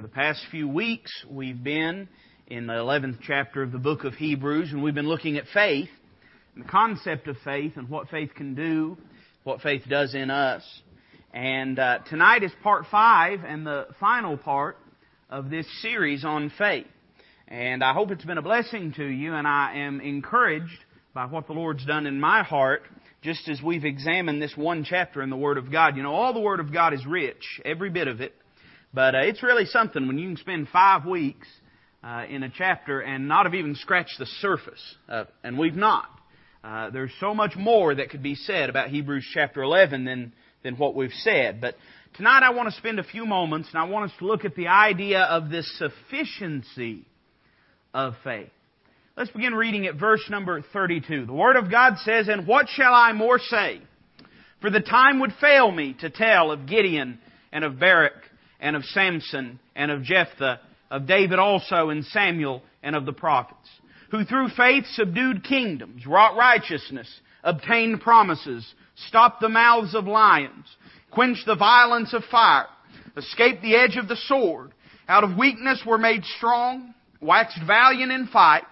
for the past few weeks, we've been in the 11th chapter of the book of Hebrews, and we've been looking at faith, and the concept of faith, and what faith can do, what faith does in us. And uh, tonight is part five and the final part of this series on faith. And I hope it's been a blessing to you, and I am encouraged by what the Lord's done in my heart just as we've examined this one chapter in the Word of God. You know, all the Word of God is rich, every bit of it. But uh, it's really something when you can spend five weeks uh, in a chapter and not have even scratched the surface. Uh, and we've not. Uh, there's so much more that could be said about Hebrews chapter 11 than, than what we've said. But tonight I want to spend a few moments and I want us to look at the idea of the sufficiency of faith. Let's begin reading at verse number 32. The Word of God says, And what shall I more say? For the time would fail me to tell of Gideon and of Barak and of Samson and of Jephthah, of David also and Samuel and of the prophets, who through faith subdued kingdoms, wrought righteousness, obtained promises, stopped the mouths of lions, quenched the violence of fire, escaped the edge of the sword, out of weakness were made strong, waxed valiant in fight,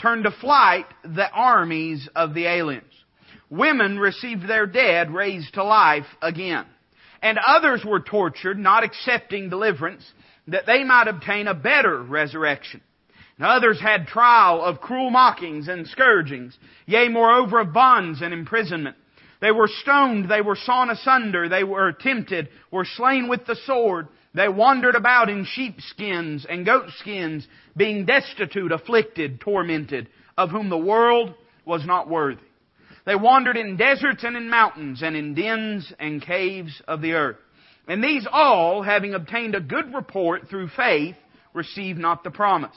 turned to flight the armies of the aliens. Women received their dead raised to life again. And others were tortured, not accepting deliverance, that they might obtain a better resurrection. And others had trial of cruel mockings and scourgings, yea, moreover of bonds and imprisonment. They were stoned, they were sawn asunder, they were tempted, were slain with the sword. They wandered about in sheepskins and goatskins, being destitute, afflicted, tormented, of whom the world was not worthy. They wandered in deserts and in mountains and in dens and caves of the earth. And these all, having obtained a good report through faith, received not the promise.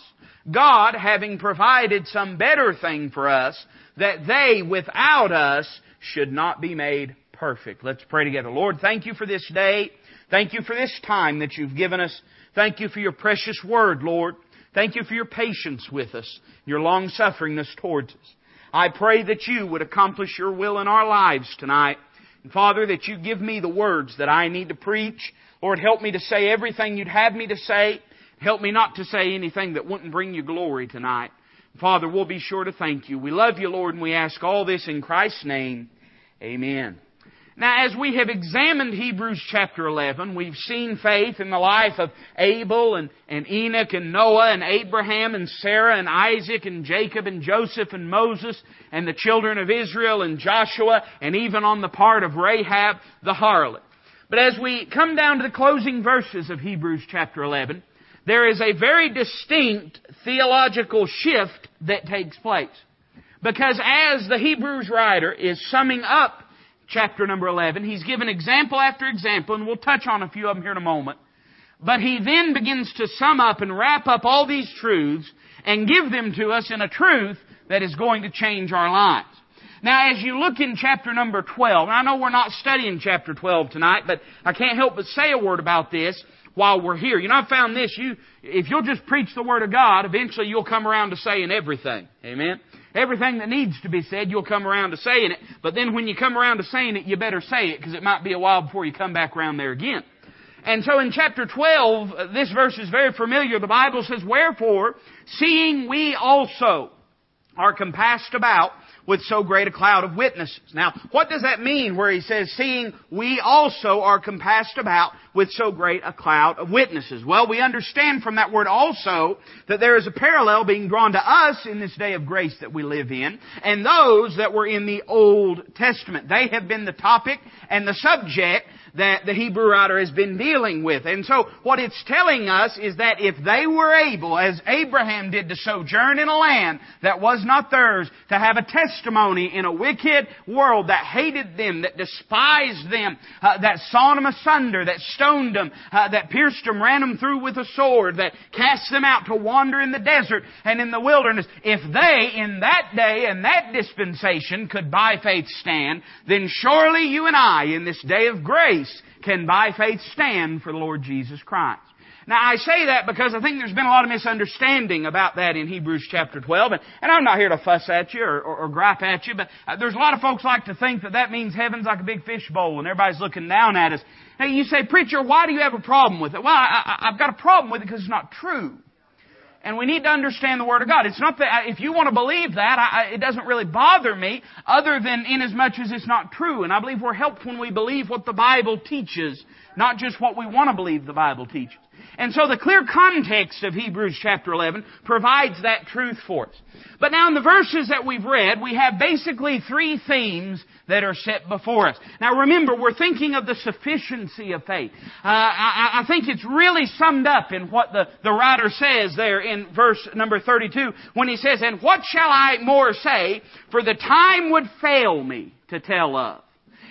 God having provided some better thing for us, that they without us should not be made perfect. Let's pray together. Lord, thank you for this day. Thank you for this time that you've given us. Thank you for your precious word, Lord. Thank you for your patience with us, your long sufferingness towards us. I pray that you would accomplish your will in our lives tonight. And Father, that you give me the words that I need to preach. Lord, help me to say everything you'd have me to say. Help me not to say anything that wouldn't bring you glory tonight. Father, we'll be sure to thank you. We love you, Lord, and we ask all this in Christ's name. Amen. Now, as we have examined Hebrews chapter 11, we've seen faith in the life of Abel and, and Enoch and Noah and Abraham and Sarah and Isaac and Jacob and Joseph and Moses and the children of Israel and Joshua and even on the part of Rahab the harlot. But as we come down to the closing verses of Hebrews chapter 11, there is a very distinct theological shift that takes place. Because as the Hebrews writer is summing up chapter number 11. He's given example after example, and we'll touch on a few of them here in a moment. But he then begins to sum up and wrap up all these truths and give them to us in a truth that is going to change our lives. Now, as you look in chapter number 12, I know we're not studying chapter 12 tonight, but I can't help but say a word about this while we're here. You know, I found this. You, if you'll just preach the Word of God, eventually you'll come around to saying everything. Amen? Everything that needs to be said, you'll come around to saying it. But then when you come around to saying it, you better say it because it might be a while before you come back around there again. And so in chapter 12, uh, this verse is very familiar. The Bible says, Wherefore, seeing we also are compassed about with so great a cloud of witnesses. Now, what does that mean where he says, seeing we also are compassed about with so great a cloud of witnesses? Well, we understand from that word also that there is a parallel being drawn to us in this day of grace that we live in and those that were in the Old Testament. They have been the topic and the subject that the Hebrew writer has been dealing with. And so what it's telling us is that if they were able, as Abraham did, to sojourn in a land that was not theirs, to have a testimony in a wicked world that hated them, that despised them, uh, that saw them asunder, that stoned them, uh, that pierced them, ran them through with a sword, that cast them out to wander in the desert and in the wilderness, if they in that day and that dispensation could by faith stand, then surely you and I in this day of grace can by faith stand for the Lord Jesus Christ. Now I say that because I think there's been a lot of misunderstanding about that in Hebrews chapter 12, and, and I'm not here to fuss at you or, or, or gripe at you, but uh, there's a lot of folks like to think that that means heaven's like a big fishbowl and everybody's looking down at us. Now you say, preacher, why do you have a problem with it? Well, I, I, I've got a problem with it because it's not true. And we need to understand the Word of God. It's not that, if you want to believe that, I, it doesn't really bother me, other than in as much as it's not true. And I believe we're helped when we believe what the Bible teaches, not just what we want to believe the Bible teaches. And so the clear context of Hebrews chapter 11 provides that truth for us. But now in the verses that we've read, we have basically three themes that are set before us. Now remember, we're thinking of the sufficiency of faith. Uh, I, I, think it's really summed up in what the, the writer says there in verse number 32 when he says, And what shall I more say? For the time would fail me to tell of.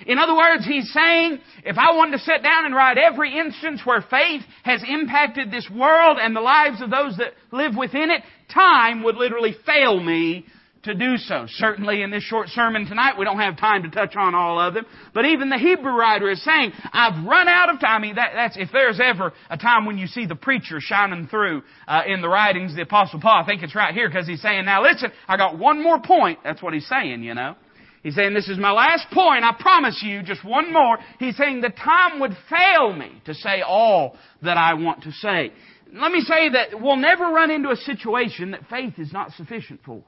In other words, he's saying, if I wanted to sit down and write every instance where faith has impacted this world and the lives of those that live within it, time would literally fail me to do so. Certainly in this short sermon tonight, we don't have time to touch on all of them. But even the Hebrew writer is saying, I've run out of time. I mean, that, that's, if there's ever a time when you see the preacher shining through uh, in the writings of the Apostle Paul, I think it's right here because he's saying, now listen, I got one more point. That's what he's saying, you know. He's saying, this is my last point. I promise you, just one more. He's saying the time would fail me to say all that I want to say. Let me say that we'll never run into a situation that faith is not sufficient for.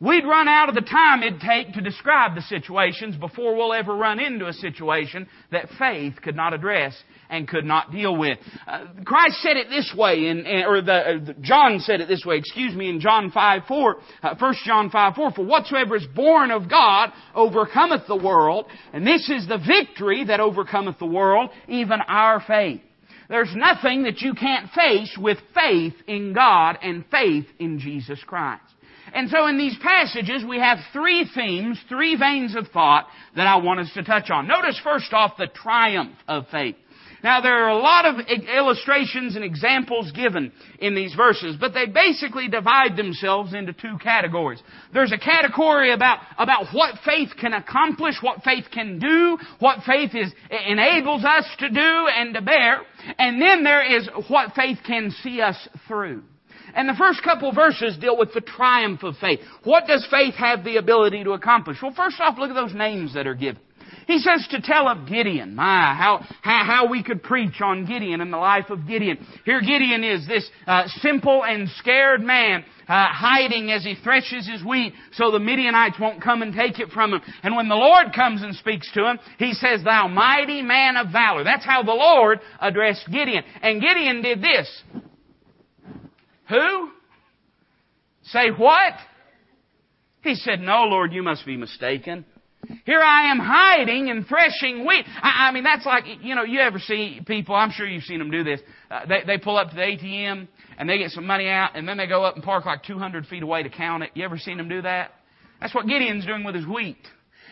We'd run out of the time it'd take to describe the situations before we'll ever run into a situation that faith could not address and could not deal with. Uh, Christ said it this way, in, or the, uh, John said it this way, excuse me, in John 5, 4, uh, 1 John 5, 4, For whatsoever is born of God overcometh the world, and this is the victory that overcometh the world, even our faith. There's nothing that you can't face with faith in God and faith in Jesus Christ. And so in these passages, we have three themes, three veins of thought that I want us to touch on. Notice first off the triumph of faith. Now there are a lot of illustrations and examples given in these verses, but they basically divide themselves into two categories. There's a category about, about what faith can accomplish, what faith can do, what faith is, enables us to do and to bear, and then there is what faith can see us through. And the first couple verses deal with the triumph of faith. What does faith have the ability to accomplish? Well, first off, look at those names that are given. He says to tell of Gideon. My, how, how, how we could preach on Gideon and the life of Gideon. Here Gideon is this uh, simple and scared man uh, hiding as he threshes his wheat so the Midianites won't come and take it from him. And when the Lord comes and speaks to him, he says, Thou mighty man of valor. That's how the Lord addressed Gideon. And Gideon did this. Who? Say what? He said, No, Lord, you must be mistaken. Here I am hiding and threshing wheat. I, I mean, that's like, you know, you ever see people, I'm sure you've seen them do this. Uh, they, they pull up to the ATM and they get some money out and then they go up and park like 200 feet away to count it. You ever seen them do that? That's what Gideon's doing with his wheat.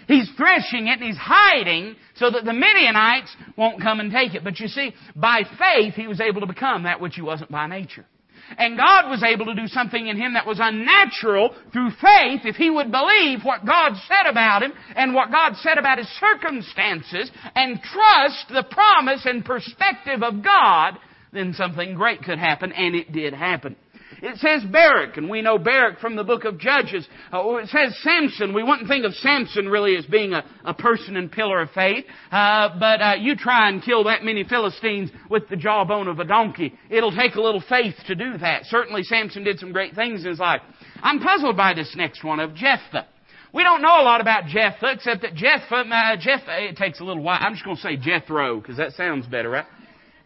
He's threshing it and he's hiding so that the Midianites won't come and take it. But you see, by faith, he was able to become that which he wasn't by nature. And God was able to do something in him that was unnatural through faith if he would believe what God said about him and what God said about his circumstances and trust the promise and perspective of God, then something great could happen, and it did happen. It says Barak, and we know Barak from the book of Judges. Uh, it says Samson. We wouldn't think of Samson really as being a, a person and pillar of faith. Uh, but uh, you try and kill that many Philistines with the jawbone of a donkey. It'll take a little faith to do that. Certainly Samson did some great things in his life. I'm puzzled by this next one of Jephthah. We don't know a lot about Jephthah, except that Jephthah, uh, Jephthah, it takes a little while. I'm just going to say Jethro, because that sounds better, right?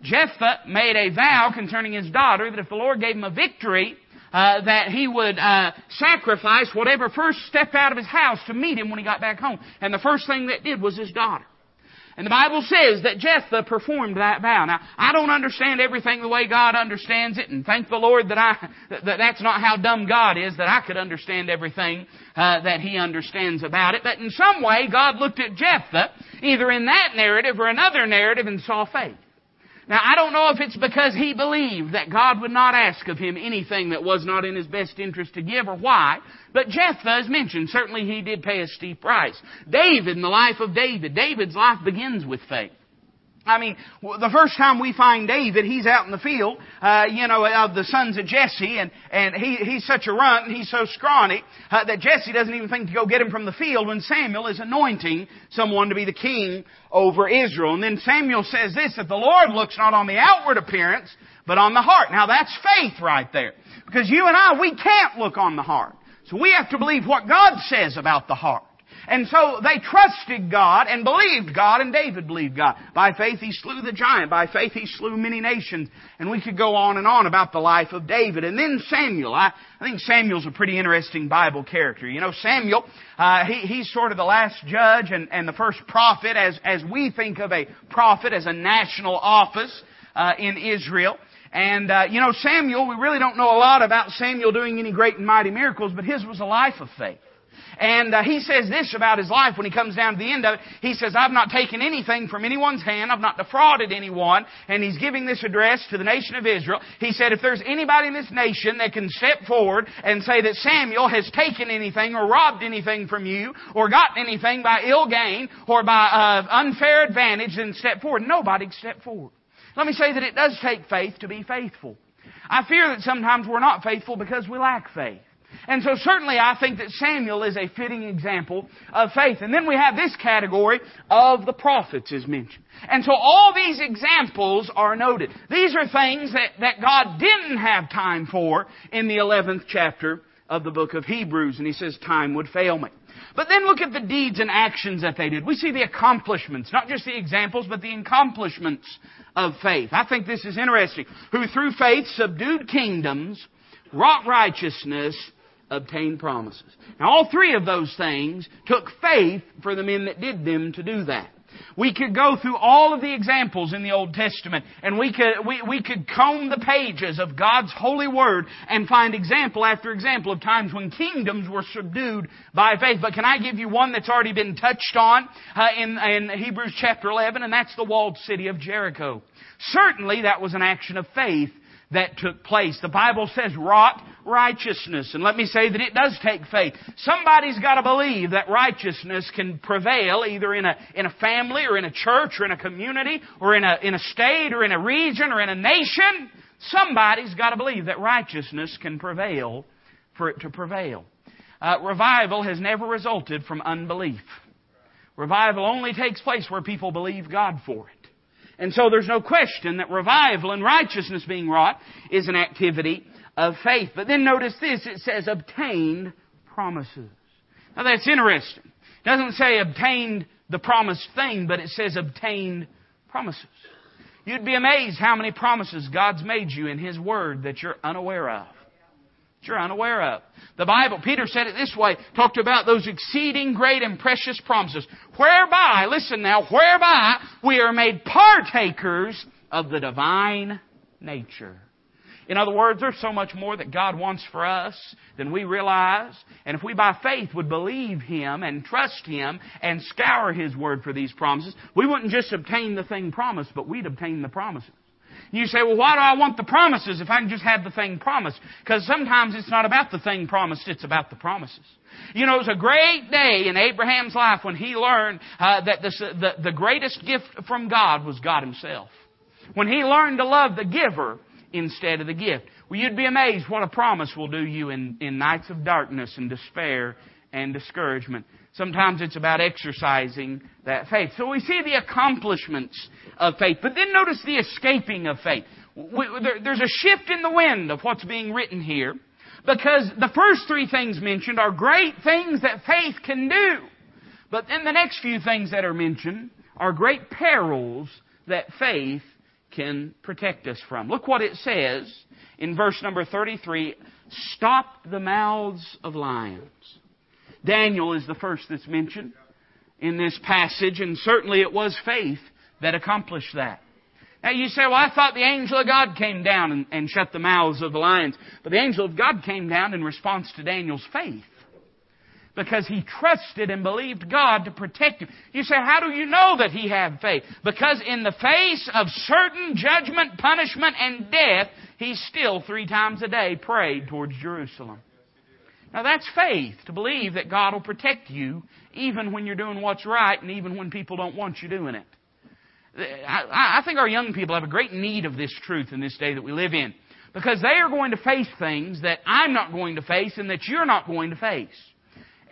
Jephthah made a vow concerning his daughter that if the Lord gave him a victory, uh, that he would uh, sacrifice whatever first stepped out of his house to meet him when he got back home. And the first thing that did was his daughter. And the Bible says that Jephthah performed that vow. Now, I don't understand everything the way God understands it, and thank the Lord that I that that's not how dumb God is that I could understand everything uh, that He understands about it. But in some way, God looked at Jephthah either in that narrative or another narrative and saw faith. Now, I don't know if it's because he believed that God would not ask of him anything that was not in his best interest to give or why, but Jephthah is mentioned. Certainly he did pay a steep price. David, in the life of David, David's life begins with faith. I mean, the first time we find David, he's out in the field, uh, you know, of the sons of Jesse, and, and he, he's such a runt, and he's so scrawny, uh, that Jesse doesn't even think to go get him from the field when Samuel is anointing someone to be the king over Israel. And then Samuel says this, that the Lord looks not on the outward appearance, but on the heart. Now that's faith right there. Because you and I, we can't look on the heart. So we have to believe what God says about the heart. And so they trusted God and believed God, and David believed God. By faith he slew the giant. By faith he slew many nations. And we could go on and on about the life of David. And then Samuel. I, I think Samuel's a pretty interesting Bible character. You know, Samuel, uh, he, he's sort of the last judge and, and the first prophet as, as we think of a prophet as a national office uh, in Israel. And, uh, you know, Samuel, we really don't know a lot about Samuel doing any great and mighty miracles, but his was a life of faith. And uh, he says this about his life when he comes down to the end of it. He says, I've not taken anything from anyone's hand. I've not defrauded anyone. And he's giving this address to the nation of Israel. He said, if there's anybody in this nation that can step forward and say that Samuel has taken anything or robbed anything from you or gotten anything by ill gain or by uh, unfair advantage, then step forward. Nobody can step forward. Let me say that it does take faith to be faithful. I fear that sometimes we're not faithful because we lack faith. And so certainly I think that Samuel is a fitting example of faith. And then we have this category of the prophets is mentioned. And so all these examples are noted. These are things that, that God didn't have time for in the 11th chapter of the book of Hebrews. And he says time would fail me. But then look at the deeds and actions that they did. We see the accomplishments, not just the examples, but the accomplishments of faith. I think this is interesting. Who through faith subdued kingdoms, wrought righteousness, obtained promises. Now all three of those things took faith for the men that did them to do that. We could go through all of the examples in the Old Testament and we could, we, we could comb the pages of God's holy word and find example after example of times when kingdoms were subdued by faith. But can I give you one that's already been touched on uh, in, in Hebrews chapter 11 and that's the walled city of Jericho. Certainly that was an action of faith that took place. The Bible says wrought righteousness. And let me say that it does take faith. Somebody's got to believe that righteousness can prevail either in a, in a family or in a church or in a community or in a, in a state or in a region or in a nation. Somebody's got to believe that righteousness can prevail for it to prevail. Uh, revival has never resulted from unbelief. Revival only takes place where people believe God for it. And so there's no question that revival and righteousness being wrought is an activity of faith. But then notice this, it says obtained promises. Now that's interesting. It doesn't say obtained the promised thing, but it says obtained promises. You'd be amazed how many promises God's made you in His Word that you're unaware of. You're unaware of. The Bible, Peter said it this way, talked about those exceeding great and precious promises, whereby, listen now, whereby we are made partakers of the divine nature. In other words, there's so much more that God wants for us than we realize. And if we by faith would believe Him and trust Him and scour His Word for these promises, we wouldn't just obtain the thing promised, but we'd obtain the promises. You say, well, why do I want the promises if I can just have the thing promised? Because sometimes it's not about the thing promised, it's about the promises. You know, it was a great day in Abraham's life when he learned uh, that this, the, the greatest gift from God was God Himself. When he learned to love the giver instead of the gift. Well, you'd be amazed what a promise will do you in, in nights of darkness and despair and discouragement. Sometimes it's about exercising that faith. So we see the accomplishments of faith. But then notice the escaping of faith. There's a shift in the wind of what's being written here because the first three things mentioned are great things that faith can do. But then the next few things that are mentioned are great perils that faith can protect us from. Look what it says in verse number 33 Stop the mouths of lions. Daniel is the first that's mentioned in this passage, and certainly it was faith that accomplished that. Now you say, well, I thought the angel of God came down and, and shut the mouths of the lions. But the angel of God came down in response to Daniel's faith because he trusted and believed God to protect him. You say, how do you know that he had faith? Because in the face of certain judgment, punishment, and death, he still three times a day prayed towards Jerusalem. Now that's faith, to believe that God will protect you even when you're doing what's right and even when people don't want you doing it. I, I think our young people have a great need of this truth in this day that we live in. Because they are going to face things that I'm not going to face and that you're not going to face.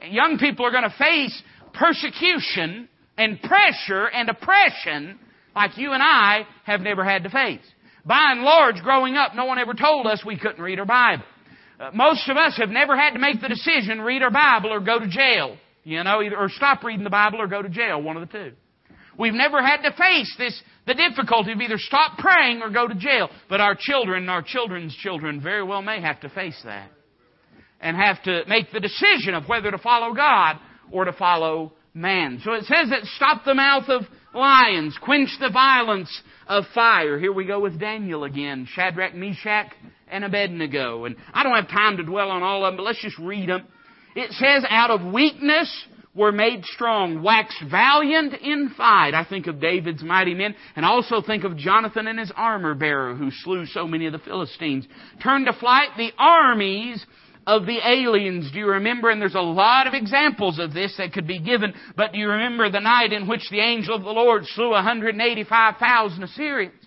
Young people are going to face persecution and pressure and oppression like you and I have never had to face. By and large, growing up, no one ever told us we couldn't read our Bible. Uh, most of us have never had to make the decision, read our Bible or go to jail. You know, either, or stop reading the Bible or go to jail, one of the two. We've never had to face this, the difficulty of either stop praying or go to jail. But our children and our children's children very well may have to face that. And have to make the decision of whether to follow God or to follow man. So it says that stop the mouth of lions, quench the violence of fire. Here we go with Daniel again. Shadrach, Meshach, and Abednego. And I don't have time to dwell on all of them, but let's just read them. It says, out of weakness were made strong, waxed valiant in fight. I think of David's mighty men, and also think of Jonathan and his armor bearer who slew so many of the Philistines. Turned to flight the armies of the aliens. Do you remember? And there's a lot of examples of this that could be given, but do you remember the night in which the angel of the Lord slew 185,000 Assyrians?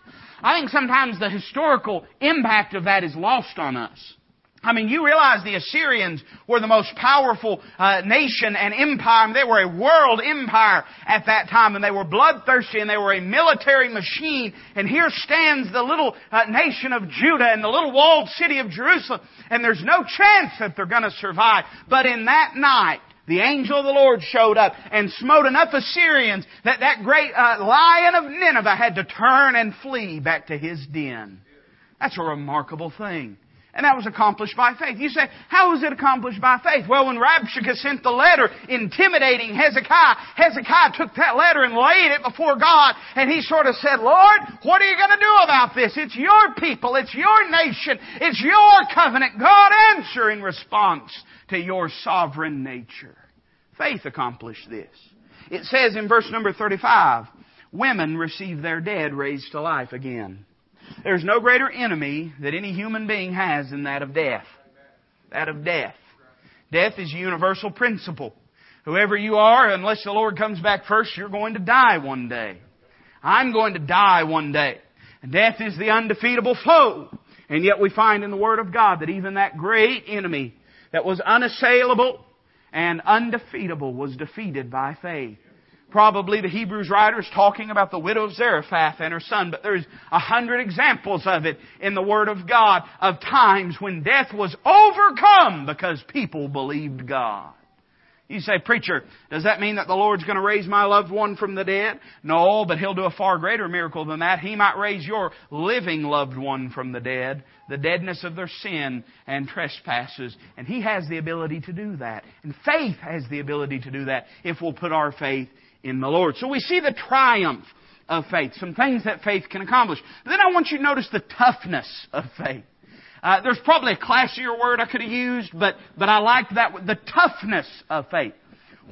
I think sometimes the historical impact of that is lost on us. I mean, you realize the Assyrians were the most powerful uh, nation and empire. I mean, they were a world empire at that time, and they were bloodthirsty, and they were a military machine. And here stands the little uh, nation of Judah and the little walled city of Jerusalem, and there's no chance that they're going to survive. But in that night, the angel of the Lord showed up and smote enough Assyrians that that great uh, lion of Nineveh had to turn and flee back to his den. That's a remarkable thing. And that was accomplished by faith. You say, how was it accomplished by faith? Well, when Rabshakeh sent the letter intimidating Hezekiah, Hezekiah took that letter and laid it before God, and he sort of said, Lord, what are you going to do about this? It's your people, it's your nation, it's your covenant. God answer in response to your sovereign nature. Faith accomplished this. It says in verse number 35, women receive their dead raised to life again. There's no greater enemy that any human being has than that of death. That of death. Death is a universal principle. Whoever you are, unless the Lord comes back first, you're going to die one day. I'm going to die one day. Death is the undefeatable foe. And yet we find in the Word of God that even that great enemy that was unassailable and undefeatable was defeated by faith probably the Hebrews writer is talking about the widow of Zarephath and her son, but there's a hundred examples of it in the Word of God of times when death was overcome because people believed God. You say, preacher, does that mean that the Lord's going to raise my loved one from the dead? No, but He'll do a far greater miracle than that. He might raise your living loved one from the dead, the deadness of their sin and trespasses. And He has the ability to do that. And faith has the ability to do that if we'll put our faith in the Lord. So we see the triumph of faith, some things that faith can accomplish. But then I want you to notice the toughness of faith. Uh, there's probably a classier word I could have used, but, but I like that, the toughness of faith.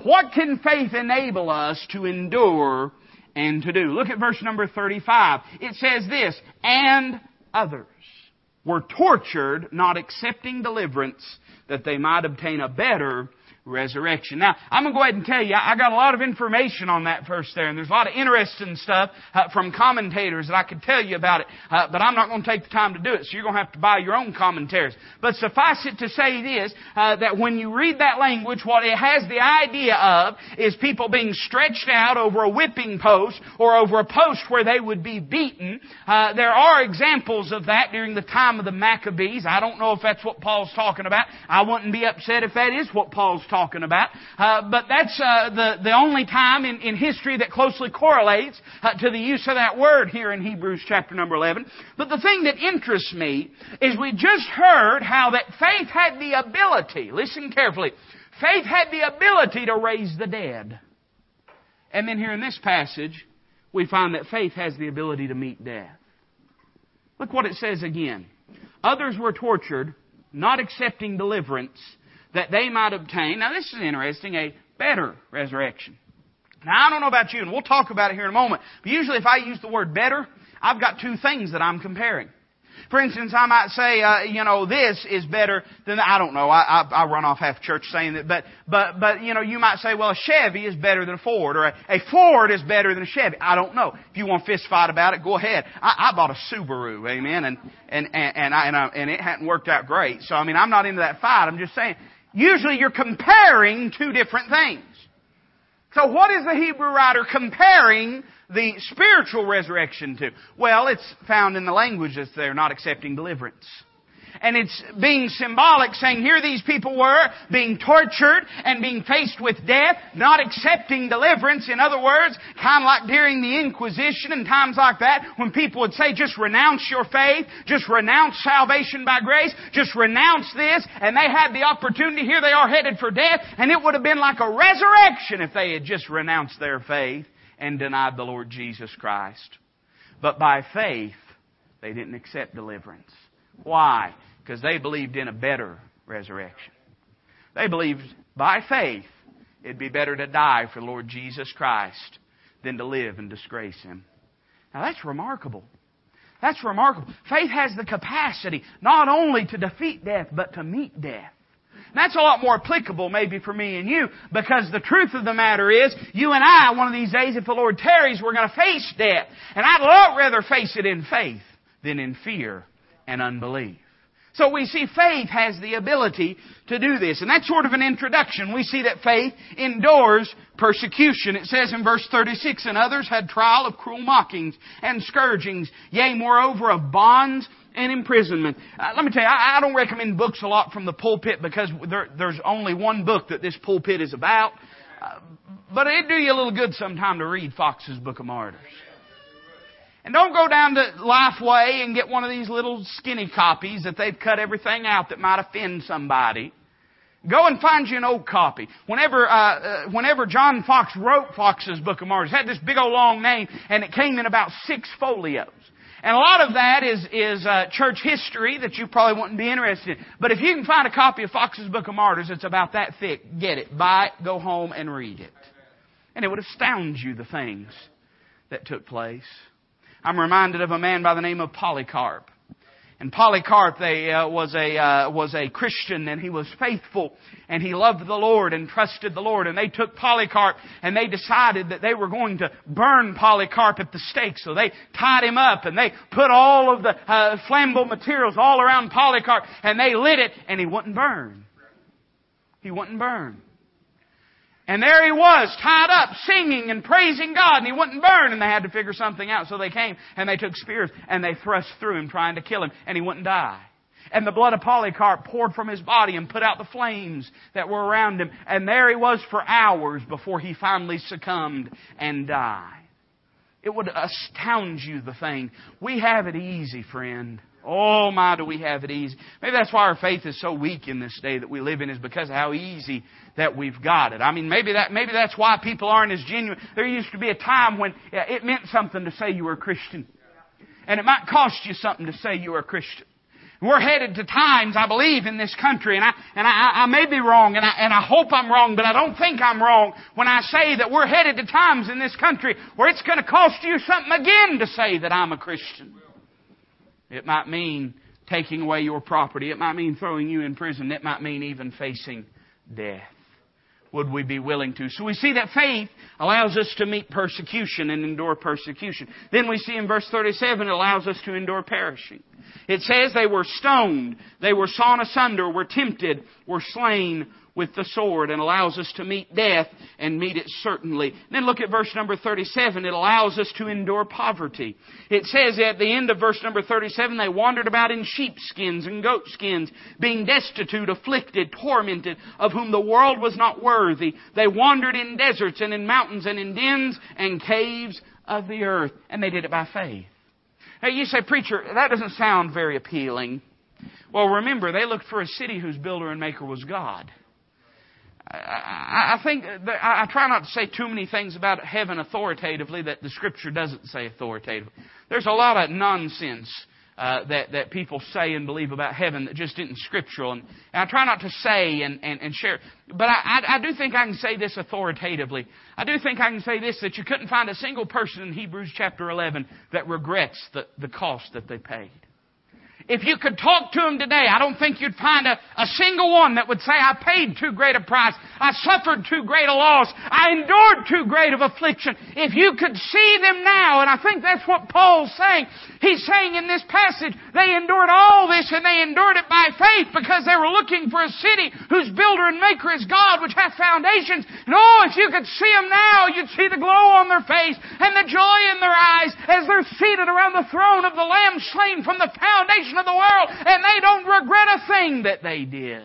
What can faith enable us to endure and to do? Look at verse number 35. It says this, and others were tortured, not accepting deliverance, that they might obtain a better resurrection. Now, I'm going to go ahead and tell you, I got a lot of information on that verse there, and there's a lot of interesting stuff uh, from commentators that I could tell you about it, uh, but I'm not going to take the time to do it, so you're going to have to buy your own commentaries. But suffice it to say this, uh, that when you read that language, what it has the idea of is people being stretched out over a whipping post or over a post where they would be beaten. Uh, there are examples of that during the time of the Maccabees. I don't know if that's what Paul's talking about. I wouldn't be upset if that is what Paul's talking about. Uh, but that's uh, the, the only time in, in history that closely correlates uh, to the use of that word here in Hebrews chapter number 11. But the thing that interests me is we just heard how that faith had the ability, listen carefully, faith had the ability to raise the dead. And then here in this passage, we find that faith has the ability to meet death. Look what it says again. Others were tortured, not accepting deliverance, that they might obtain, now this is interesting, a better resurrection. Now I don't know about you, and we'll talk about it here in a moment, but usually if I use the word better, I've got two things that I'm comparing. For instance, I might say, uh, you know, this is better than, I don't know, I, I, I run off half church saying that, but, but, but, you know, you might say, well, a Chevy is better than a Ford, or a, a Ford is better than a Chevy. I don't know. If you want to fist fight about it, go ahead. I, I bought a Subaru, amen, and, and, and, and, I, and, I, and it hadn't worked out great. So, I mean, I'm not into that fight. I'm just saying, usually you're comparing two different things. So what is the Hebrew writer comparing the spiritual resurrection to? Well, it's found in the language they're not accepting deliverance. And it's being symbolic, saying here these people were being tortured and being faced with death, not accepting deliverance. In other words, kind of like during the Inquisition and times like that, when people would say, just renounce your faith, just renounce salvation by grace, just renounce this, and they had the opportunity, here they are headed for death, and it would have been like a resurrection if they had just renounced their faith and denied the Lord Jesus Christ. But by faith, they didn't accept deliverance. Why? Because they believed in a better resurrection. They believed by faith it'd be better to die for Lord Jesus Christ than to live and disgrace Him. Now that's remarkable. That's remarkable. Faith has the capacity not only to defeat death, but to meet death. That's a lot more applicable maybe for me and you because the truth of the matter is you and I one of these days if the Lord tarries we're going to face death. And I'd a lot rather face it in faith than in fear and unbelief. So we see faith has the ability to do this. And that's sort of an introduction. We see that faith endures persecution. It says in verse 36, and others had trial of cruel mockings and scourgings, yea, moreover of bonds and imprisonment. Uh, let me tell you, I, I, don't recommend books a lot from the pulpit because there, there's only one book that this pulpit is about. Uh, but it'd do you a little good sometime to read Fox's Book of Martyrs. And don't go down to Lifeway and get one of these little skinny copies that they've cut everything out that might offend somebody. Go and find you an old copy. Whenever, uh, uh, whenever John Fox wrote Fox's Book of Martyrs, it had this big old long name, and it came in about six folios. And a lot of that is, is uh, church history that you probably wouldn't be interested in. But if you can find a copy of Fox's Book of Martyrs, it's about that thick. Get it. Buy it. Go home and read it. And it would astound you the things that took place. I'm reminded of a man by the name of Polycarp. And Polycarp they, uh, was a uh, was a Christian, and he was faithful, and he loved the Lord and trusted the Lord. And they took Polycarp, and they decided that they were going to burn Polycarp at the stake. So they tied him up, and they put all of the uh, flammable materials all around Polycarp, and they lit it, and he wouldn't burn. He wouldn't burn. And there he was, tied up, singing and praising God, and he wouldn't burn, and they had to figure something out. So they came and they took spears and they thrust through him, trying to kill him, and he wouldn't die. And the blood of Polycarp poured from his body and put out the flames that were around him. And there he was for hours before he finally succumbed and died. It would astound you the thing. We have it easy, friend. Oh my, do we have it easy. Maybe that's why our faith is so weak in this day that we live in is because of how easy that we've got it. I mean, maybe that, maybe that's why people aren't as genuine. There used to be a time when it meant something to say you were a Christian. And it might cost you something to say you were a Christian. We're headed to times, I believe, in this country, and I, and I, I may be wrong, and I, and I hope I'm wrong, but I don't think I'm wrong when I say that we're headed to times in this country where it's going to cost you something again to say that I'm a Christian. It might mean taking away your property. It might mean throwing you in prison. It might mean even facing death. Would we be willing to? So we see that faith allows us to meet persecution and endure persecution. Then we see in verse 37 it allows us to endure perishing. It says they were stoned, they were sawn asunder, were tempted, were slain, with the sword and allows us to meet death and meet it certainly. Then look at verse number 37. It allows us to endure poverty. It says at the end of verse number 37, they wandered about in sheepskins and goatskins, being destitute, afflicted, tormented, of whom the world was not worthy. They wandered in deserts and in mountains and in dens and caves of the earth. And they did it by faith. Now you say, preacher, that doesn't sound very appealing. Well, remember, they looked for a city whose builder and maker was God. I, I think I try not to say too many things about heaven authoritatively that the Scripture doesn't say authoritatively. There's a lot of nonsense uh, that that people say and believe about heaven that just isn't scriptural, and, and I try not to say and, and, and share. But I, I, I do think I can say this authoritatively. I do think I can say this that you couldn't find a single person in Hebrews chapter 11 that regrets the, the cost that they paid. If you could talk to them today, I don't think you'd find a, a single one that would say, I paid too great a price. I suffered too great a loss. I endured too great of affliction. If you could see them now, and I think that's what Paul's saying. He's saying in this passage, they endured all this and they endured it by faith because they were looking for a city whose builder and maker is God, which hath foundations. And oh, if you could see them now, you'd see the glow on their face and the joy in their eyes as they're seated around the throne of the Lamb slain from the foundation of the world, and they don't regret a thing that they did.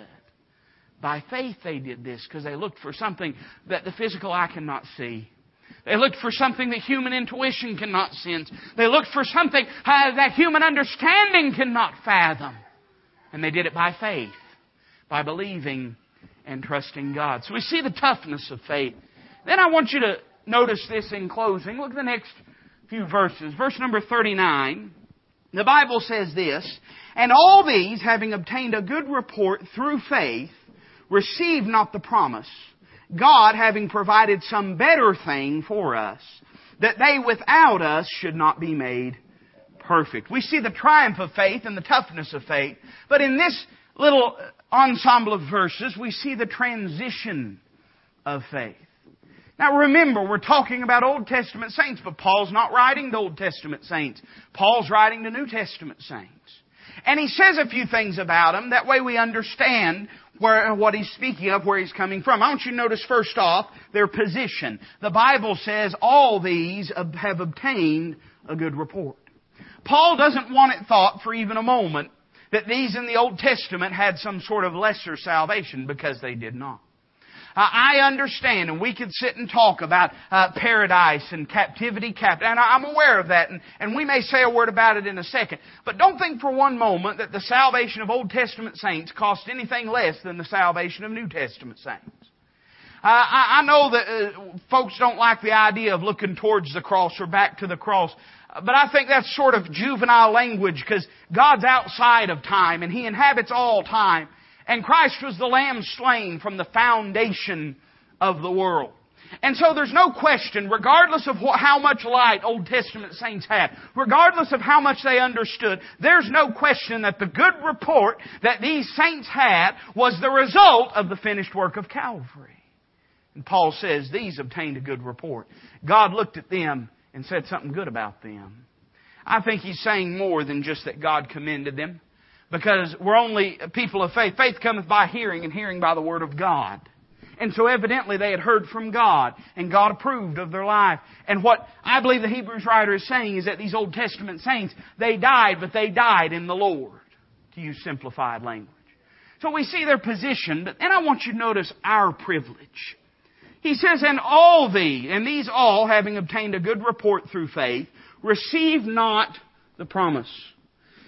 By faith they did this because they looked for something that the physical eye cannot see. They looked for something that human intuition cannot sense. They looked for something uh, that human understanding cannot fathom. And they did it by faith, by believing and trusting God. So we see the toughness of faith. Then I want you to notice this in closing. Look at the next few verses. Verse number 39. The Bible says this, And all these, having obtained a good report through faith, receive not the promise, God having provided some better thing for us, that they without us should not be made perfect. We see the triumph of faith and the toughness of faith, but in this little ensemble of verses, we see the transition of faith. Now remember, we're talking about Old Testament saints, but Paul's not writing to Old Testament saints. Paul's writing to New Testament saints. And he says a few things about them. That way we understand where, what he's speaking of, where he's coming from. I want you to notice first off their position. The Bible says all these have obtained a good report. Paul doesn't want it thought for even a moment that these in the Old Testament had some sort of lesser salvation because they did not. I understand, and we could sit and talk about uh, paradise and captivity, cap- and I'm aware of that, and, and we may say a word about it in a second. But don't think for one moment that the salvation of Old Testament saints cost anything less than the salvation of New Testament saints. Uh, I, I know that uh, folks don't like the idea of looking towards the cross or back to the cross, but I think that's sort of juvenile language because God's outside of time and He inhabits all time. And Christ was the lamb slain from the foundation of the world. And so there's no question, regardless of what, how much light Old Testament saints had, regardless of how much they understood, there's no question that the good report that these saints had was the result of the finished work of Calvary. And Paul says these obtained a good report. God looked at them and said something good about them. I think he's saying more than just that God commended them. Because we're only people of faith. Faith cometh by hearing, and hearing by the Word of God. And so evidently they had heard from God, and God approved of their life. And what I believe the Hebrews writer is saying is that these Old Testament saints, they died, but they died in the Lord, to use simplified language. So we see their position, but then I want you to notice our privilege. He says, and all these, and these all, having obtained a good report through faith, receive not the promise.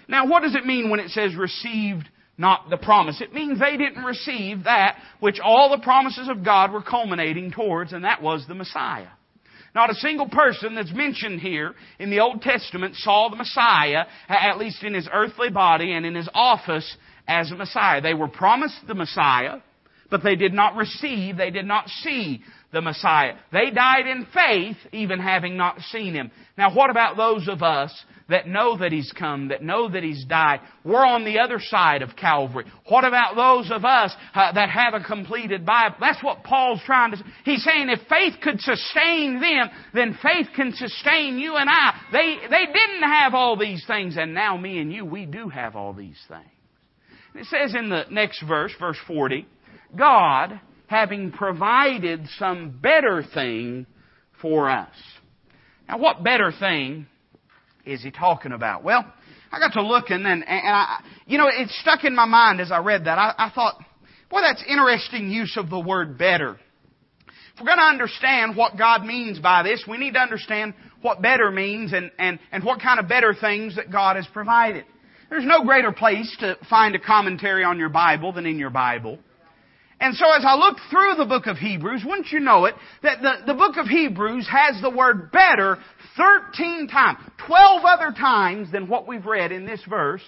Now, what does it mean when it says received not the promise? It means they didn't receive that which all the promises of God were culminating towards, and that was the Messiah. Not a single person that's mentioned here in the Old Testament saw the Messiah, at least in his earthly body and in his office as a Messiah. They were promised the Messiah, but they did not receive, they did not see the Messiah. They died in faith, even having not seen Him. Now what about those of us that know that He's come, that know that He's died? We're on the other side of Calvary. What about those of us uh, that have a completed Bible? That's what Paul's trying to say. He's saying if faith could sustain them, then faith can sustain you and I. They, they didn't have all these things, and now me and you, we do have all these things. It says in the next verse, verse 40, God having provided some better thing for us. Now, what better thing is he talking about? Well, I got to looking and, and I, you know, it stuck in my mind as I read that. I, I thought, boy, that's interesting use of the word better. If we're going to understand what God means by this, we need to understand what better means and, and, and what kind of better things that God has provided. There's no greater place to find a commentary on your Bible than in your Bible. And so as I look through the book of Hebrews, wouldn't you know it, that the, the book of Hebrews has the word better 13 times. 12 other times than what we've read in this verse,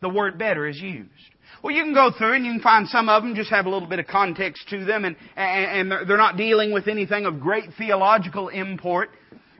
the word better is used. Well, you can go through and you can find some of them just have a little bit of context to them and, and, and they're not dealing with anything of great theological import.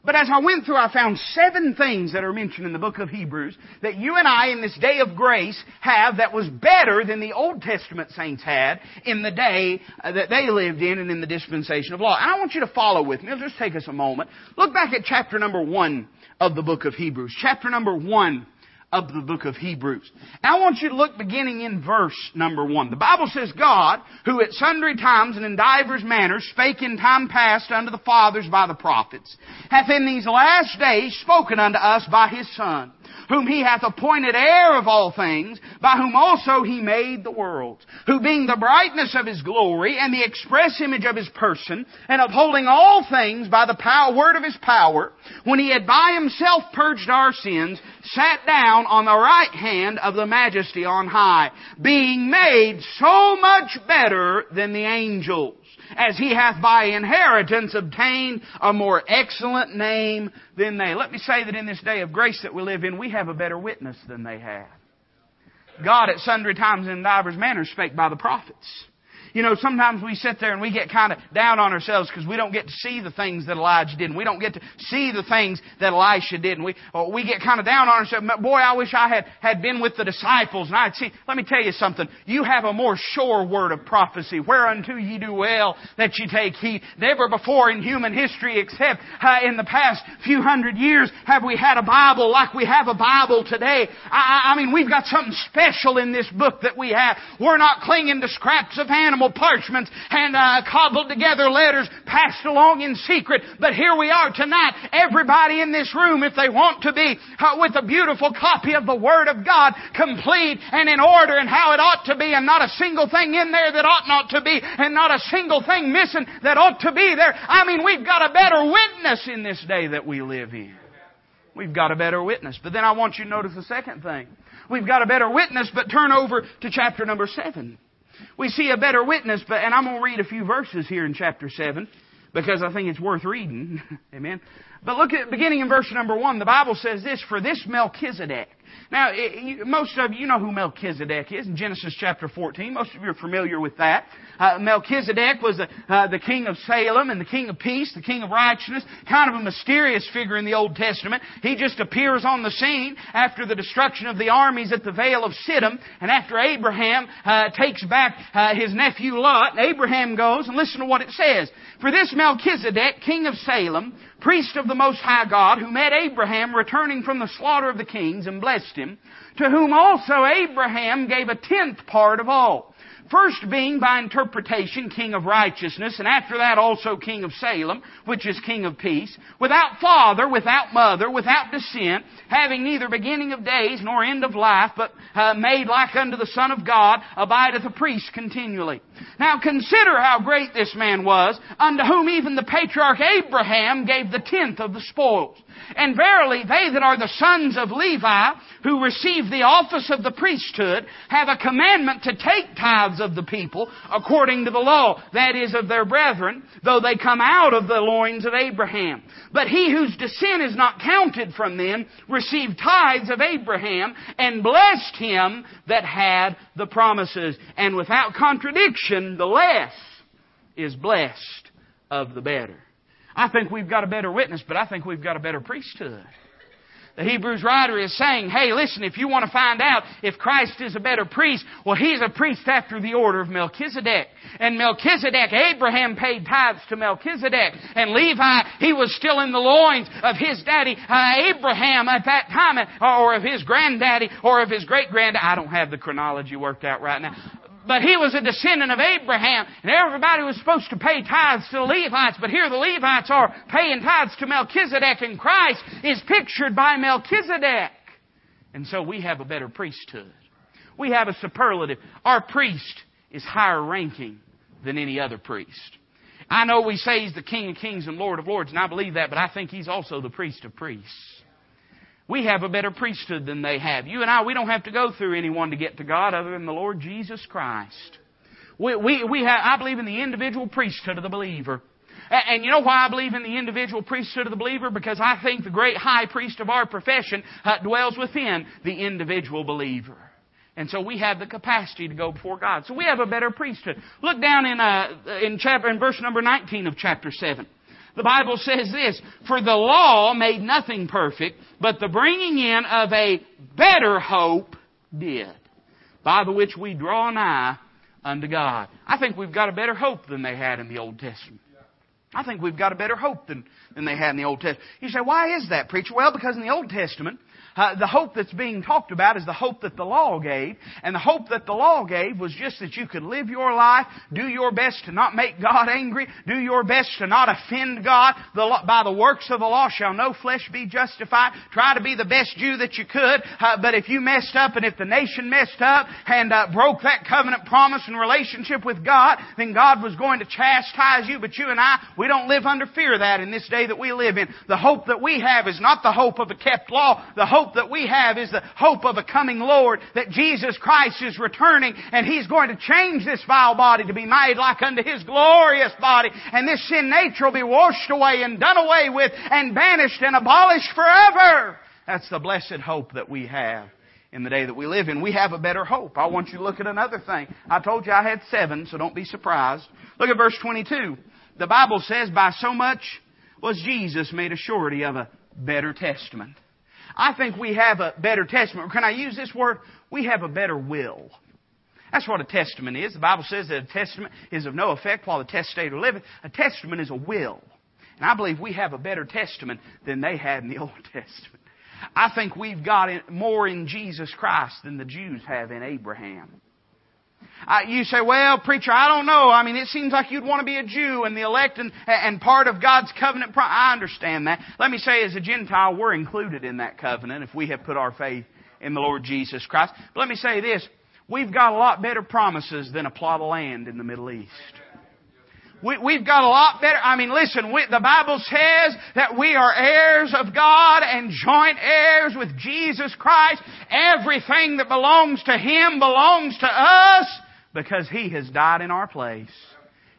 But as I went through, I found seven things that are mentioned in the book of Hebrews that you and I in this day of grace have that was better than the Old Testament saints had in the day uh, that they lived in and in the dispensation of law. And I want you to follow with me. It'll just take us a moment. Look back at chapter number one of the book of Hebrews. Chapter number one of the book of Hebrews. I want you to look beginning in verse number one. The Bible says, God, who at sundry times and in divers manners spake in time past unto the fathers by the prophets, hath in these last days spoken unto us by His Son whom he hath appointed heir of all things, by whom also he made the worlds, who being the brightness of his glory and the express image of his person, and upholding all things by the power, word of his power, when he had by himself purged our sins, sat down on the right hand of the majesty on high, being made so much better than the angels as he hath by inheritance obtained a more excellent name than they. Let me say that in this day of grace that we live in, we have a better witness than they have. God at sundry times and in divers manners spake by the prophets. You know, sometimes we sit there and we get kind of down on ourselves because we don't get to see the things that Elijah did. And we don't get to see the things that Elisha did. And we, oh, we get kind of down on ourselves. Boy, I wish I had, had been with the disciples and I'd see. Let me tell you something. You have a more sure word of prophecy. Whereunto ye do well that ye take heed. Never before in human history except uh, in the past few hundred years have we had a Bible like we have a Bible today. I, I mean, we've got something special in this book that we have. We're not clinging to scraps of animals parchments and uh, cobbled together letters passed along in secret. But here we are tonight. Everybody in this room, if they want to be uh, with a beautiful copy of the Word of God, complete and in order and how it ought to be, and not a single thing in there that ought not to be, and not a single thing missing that ought to be there. I mean, we've got a better witness in this day that we live in. We've got a better witness. But then I want you to notice the second thing. We've got a better witness, but turn over to chapter number seven we see a better witness, but, and I'm going to read a few verses here in chapter 7 because I think it's worth reading. Amen. But look at beginning in verse number 1. The Bible says this, for this Melchizedek, now, most of you know who Melchizedek is in Genesis chapter 14. Most of you are familiar with that. Uh, Melchizedek was the, uh, the king of Salem and the king of peace, the king of righteousness, kind of a mysterious figure in the Old Testament. He just appears on the scene after the destruction of the armies at the Vale of Siddim and after Abraham uh, takes back uh, his nephew Lot. Abraham goes, and listen to what it says. For this Melchizedek, king of Salem, priest of the Most High God, who met Abraham returning from the slaughter of the kings and blessed him, to whom also Abraham gave a tenth part of all. First being by interpretation King of righteousness, and after that also King of Salem, which is King of peace, without father, without mother, without descent, having neither beginning of days nor end of life, but uh, made like unto the Son of God, abideth a priest continually. Now consider how great this man was, unto whom even the patriarch Abraham gave the tenth of the spoils. And verily, they that are the sons of Levi, who receive the office of the priesthood, have a commandment to take tithes of the people according to the law, that is, of their brethren, though they come out of the loins of Abraham. But he whose descent is not counted from them received tithes of Abraham and blessed him that had the promises. And without contradiction, the less is blessed of the better. I think we've got a better witness, but I think we've got a better priesthood. The Hebrews writer is saying, hey, listen, if you want to find out if Christ is a better priest, well, he's a priest after the order of Melchizedek. And Melchizedek, Abraham paid tithes to Melchizedek. And Levi, he was still in the loins of his daddy, uh, Abraham at that time, or of his granddaddy, or of his great granddaddy. I don't have the chronology worked out right now but he was a descendant of Abraham, and everybody was supposed to pay tithes to the Levites, but here the Levites are paying tithes to Melchizedek, and Christ is pictured by Melchizedek. And so we have a better priesthood. We have a superlative. Our priest is higher ranking than any other priest. I know we say he's the King of Kings and Lord of Lords, and I believe that, but I think he's also the priest of priests. We have a better priesthood than they have. You and I, we don't have to go through anyone to get to God other than the Lord Jesus Christ. We, we, we have, I believe in the individual priesthood of the believer. And you know why I believe in the individual priesthood of the believer? Because I think the great high priest of our profession uh, dwells within the individual believer. And so we have the capacity to go before God. So we have a better priesthood. Look down in, uh, in chapter, in verse number 19 of chapter 7. The Bible says this, For the law made nothing perfect, but the bringing in of a better hope did, by the which we draw nigh unto God. I think we've got a better hope than they had in the Old Testament. I think we've got a better hope than, than they had in the Old Testament. You say, why is that, preacher? Well, because in the Old Testament, uh, the hope that's being talked about is the hope that the law gave. And the hope that the law gave was just that you could live your life, do your best to not make God angry, do your best to not offend God. The law, by the works of the law shall no flesh be justified. Try to be the best Jew that you could. Uh, but if you messed up and if the nation messed up and uh, broke that covenant promise and relationship with God, then God was going to chastise you. But you and I, we don't live under fear of that in this day that we live in. The hope that we have is not the hope of a kept law. The hope hope that we have is the hope of a coming Lord, that Jesus Christ is returning and He's going to change this vile body to be made like unto His glorious body. And this sin nature will be washed away and done away with and banished and abolished forever. That's the blessed hope that we have in the day that we live in. We have a better hope. I want you to look at another thing. I told you I had seven, so don't be surprised. Look at verse 22. The Bible says, by so much was Jesus made a surety of a better testament. I think we have a better testament. Can I use this word? We have a better will. That's what a testament is. The Bible says that a testament is of no effect while the testator liveth. A testament is a will. And I believe we have a better testament than they had in the Old Testament. I think we've got more in Jesus Christ than the Jews have in Abraham. I, you say, well, preacher, I don't know. I mean, it seems like you'd want to be a Jew and the elect and, and part of God's covenant. Pro- I understand that. Let me say, as a Gentile, we're included in that covenant if we have put our faith in the Lord Jesus Christ. But let me say this. We've got a lot better promises than a plot of land in the Middle East. We, have got a lot better. I mean, listen, we, the Bible says that we are heirs of God and joint heirs with Jesus Christ. Everything that belongs to Him belongs to us because He has died in our place.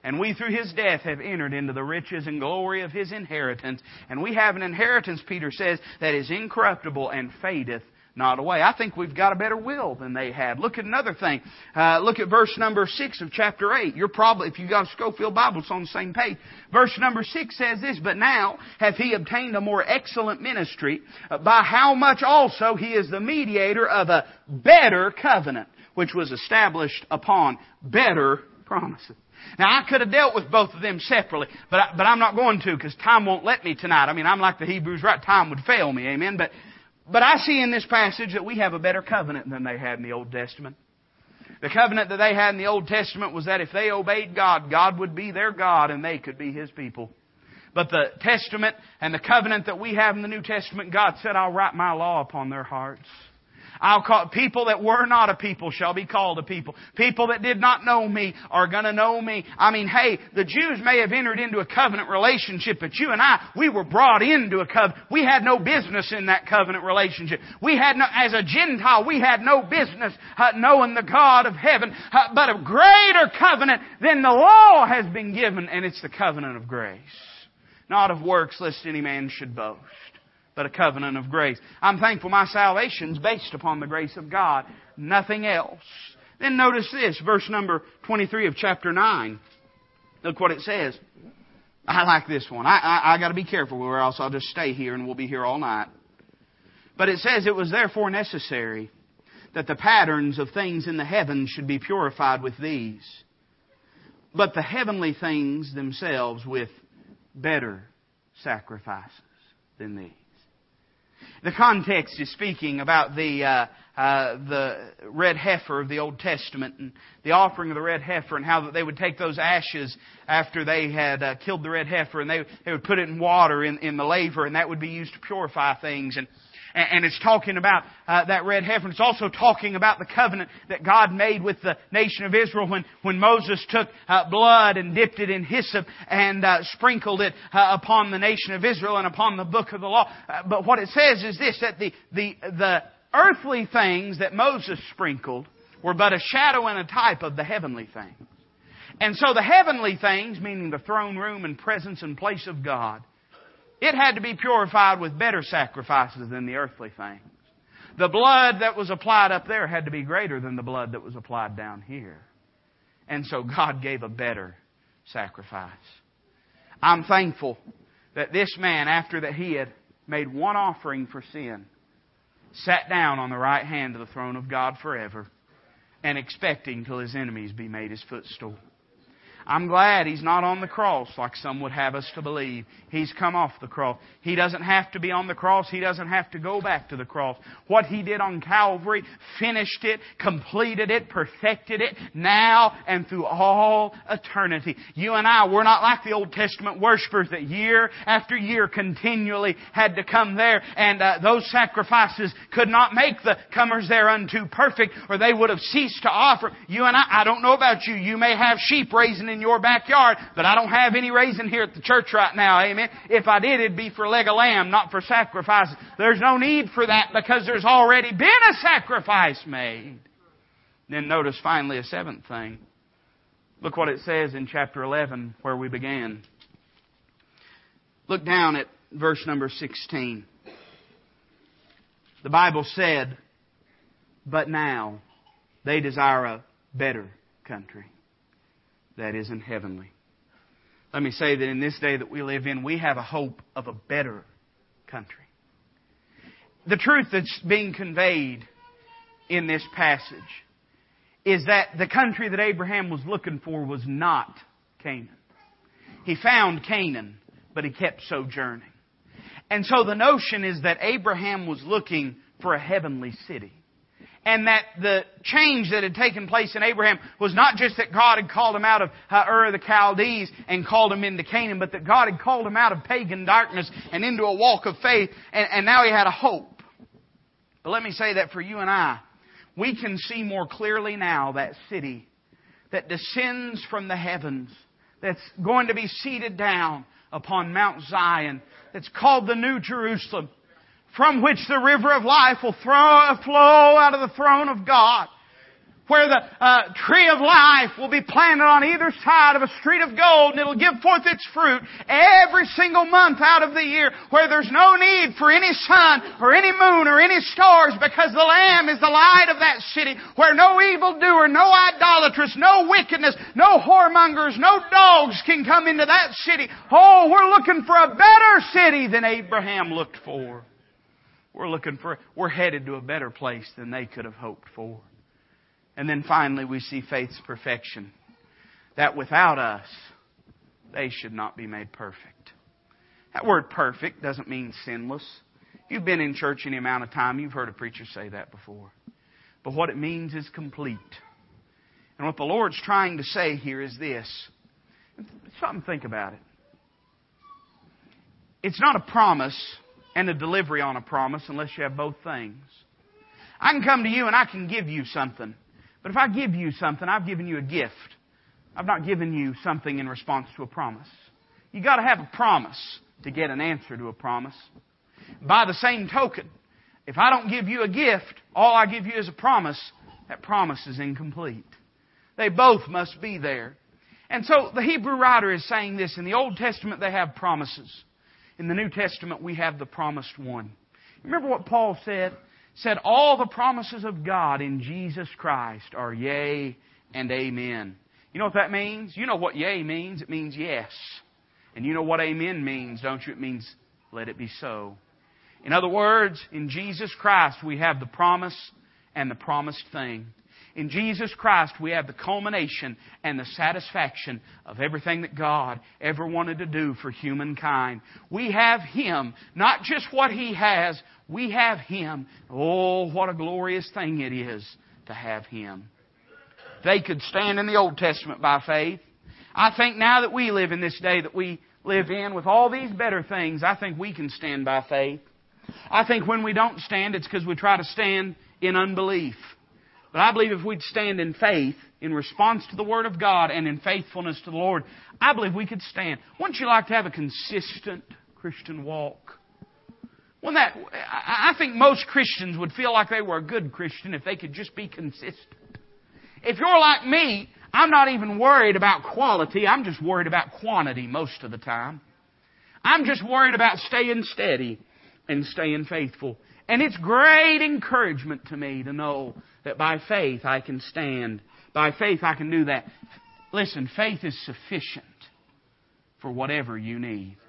And we through His death have entered into the riches and glory of His inheritance. And we have an inheritance, Peter says, that is incorruptible and fadeth not away. I think we've got a better will than they had. Look at another thing. Uh, look at verse number six of chapter eight. You're probably, if you've got a Scofield Bible, it's on the same page. Verse number six says this, But now hath he obtained a more excellent ministry, uh, by how much also he is the mediator of a better covenant which was established upon better promises. Now I could have dealt with both of them separately, but I, but I'm not going to because time won't let me tonight. I mean, I'm like the Hebrews, right? Time would fail me, amen. But but I see in this passage that we have a better covenant than they had in the Old Testament. The covenant that they had in the Old Testament was that if they obeyed God, God would be their God and they could be His people. But the testament and the covenant that we have in the New Testament, God said, I'll write my law upon their hearts. I'll call people that were not a people shall be called a people. People that did not know me are gonna know me. I mean, hey, the Jews may have entered into a covenant relationship, but you and I, we were brought into a covenant. We had no business in that covenant relationship. We had no, as a Gentile, we had no business uh, knowing the God of heaven, uh, but a greater covenant than the law has been given, and it's the covenant of grace. Not of works, lest any man should boast but a covenant of grace. I'm thankful my salvation is based upon the grace of God, nothing else. Then notice this, verse number 23 of chapter 9. Look what it says. I like this one. I, I, I got to be careful or else I'll just stay here and we'll be here all night. But it says, It was therefore necessary that the patterns of things in the heavens should be purified with these, but the heavenly things themselves with better sacrifices than these. The context is speaking about the uh, uh, the red heifer of the Old Testament and the offering of the red heifer and how that they would take those ashes after they had uh, killed the red heifer and they they would put it in water in in the laver and that would be used to purify things. And and it's talking about uh, that red heifer. It's also talking about the covenant that God made with the nation of Israel when, when Moses took uh, blood and dipped it in hyssop and uh, sprinkled it uh, upon the nation of Israel and upon the book of the law. Uh, but what it says is this, that the, the, the earthly things that Moses sprinkled were but a shadow and a type of the heavenly things. And so the heavenly things, meaning the throne room and presence and place of God, it had to be purified with better sacrifices than the earthly things. The blood that was applied up there had to be greater than the blood that was applied down here. And so God gave a better sacrifice. I'm thankful that this man, after that he had made one offering for sin, sat down on the right hand of the throne of God forever and expecting till his enemies be made his footstool. I'm glad he's not on the cross like some would have us to believe. He's come off the cross. He doesn't have to be on the cross. He doesn't have to go back to the cross. What he did on Calvary, finished it, completed it, perfected it, now and through all eternity. You and I, we're not like the Old Testament worshippers that year after year continually had to come there and uh, those sacrifices could not make the comers thereunto perfect or they would have ceased to offer. You and I, I don't know about you, you may have sheep raising in your backyard, but I don't have any raising here at the church right now. Amen. If I did, it'd be for leg of lamb, not for sacrifice. There's no need for that because there's already been a sacrifice made. Then notice finally a seventh thing. Look what it says in chapter 11 where we began. Look down at verse number 16. The Bible said, but now they desire a better country that is in heavenly. Let me say that in this day that we live in, we have a hope of a better country. The truth that's being conveyed in this passage is that the country that Abraham was looking for was not Canaan. He found Canaan, but he kept sojourning. And so the notion is that Abraham was looking for a heavenly city and that the change that had taken place in Abraham was not just that God had called him out of uh, Ur of the Chaldees and called him into Canaan, but that God had called him out of pagan darkness and into a walk of faith, and, and now he had a hope. But let me say that for you and I, we can see more clearly now that city that descends from the heavens, that's going to be seated down upon Mount Zion, that's called the New Jerusalem, from which the river of life will throw, flow out of the throne of God. Where the uh, tree of life will be planted on either side of a street of gold and it'll give forth its fruit every single month out of the year. Where there's no need for any sun or any moon or any stars because the Lamb is the light of that city. Where no evildoer, no idolatrous, no wickedness, no whoremongers, no dogs can come into that city. Oh, we're looking for a better city than Abraham looked for. We're looking for, we're headed to a better place than they could have hoped for. And then finally, we see faith's perfection. That without us, they should not be made perfect. That word perfect doesn't mean sinless. You've been in church any amount of time, you've heard a preacher say that before. But what it means is complete. And what the Lord's trying to say here is this. Something think about it. It's not a promise and a delivery on a promise unless you have both things. I can come to you and I can give you something. But if I give you something, I've given you a gift. I've not given you something in response to a promise. You gotta have a promise to get an answer to a promise. By the same token, if I don't give you a gift, all I give you is a promise, that promise is incomplete. They both must be there. And so the Hebrew writer is saying this. In the Old Testament, they have promises. In the New Testament, we have the promised one. Remember what Paul said? Said, all the promises of God in Jesus Christ are yea and amen. You know what that means? You know what yea means? It means yes. And you know what amen means, don't you? It means let it be so. In other words, in Jesus Christ we have the promise and the promised thing. In Jesus Christ, we have the culmination and the satisfaction of everything that God ever wanted to do for humankind. We have Him, not just what He has, we have Him. Oh, what a glorious thing it is to have Him. They could stand in the Old Testament by faith. I think now that we live in this day that we live in with all these better things, I think we can stand by faith. I think when we don't stand, it's because we try to stand in unbelief. But I believe if we'd stand in faith, in response to the Word of God, and in faithfulness to the Lord, I believe we could stand. Wouldn't you like to have a consistent Christian walk? Well, that I think most Christians would feel like they were a good Christian if they could just be consistent. If you're like me, I'm not even worried about quality. I'm just worried about quantity most of the time. I'm just worried about staying steady and staying faithful. And it's great encouragement to me to know that by faith I can stand. By faith I can do that. Listen, faith is sufficient. for whatever you need.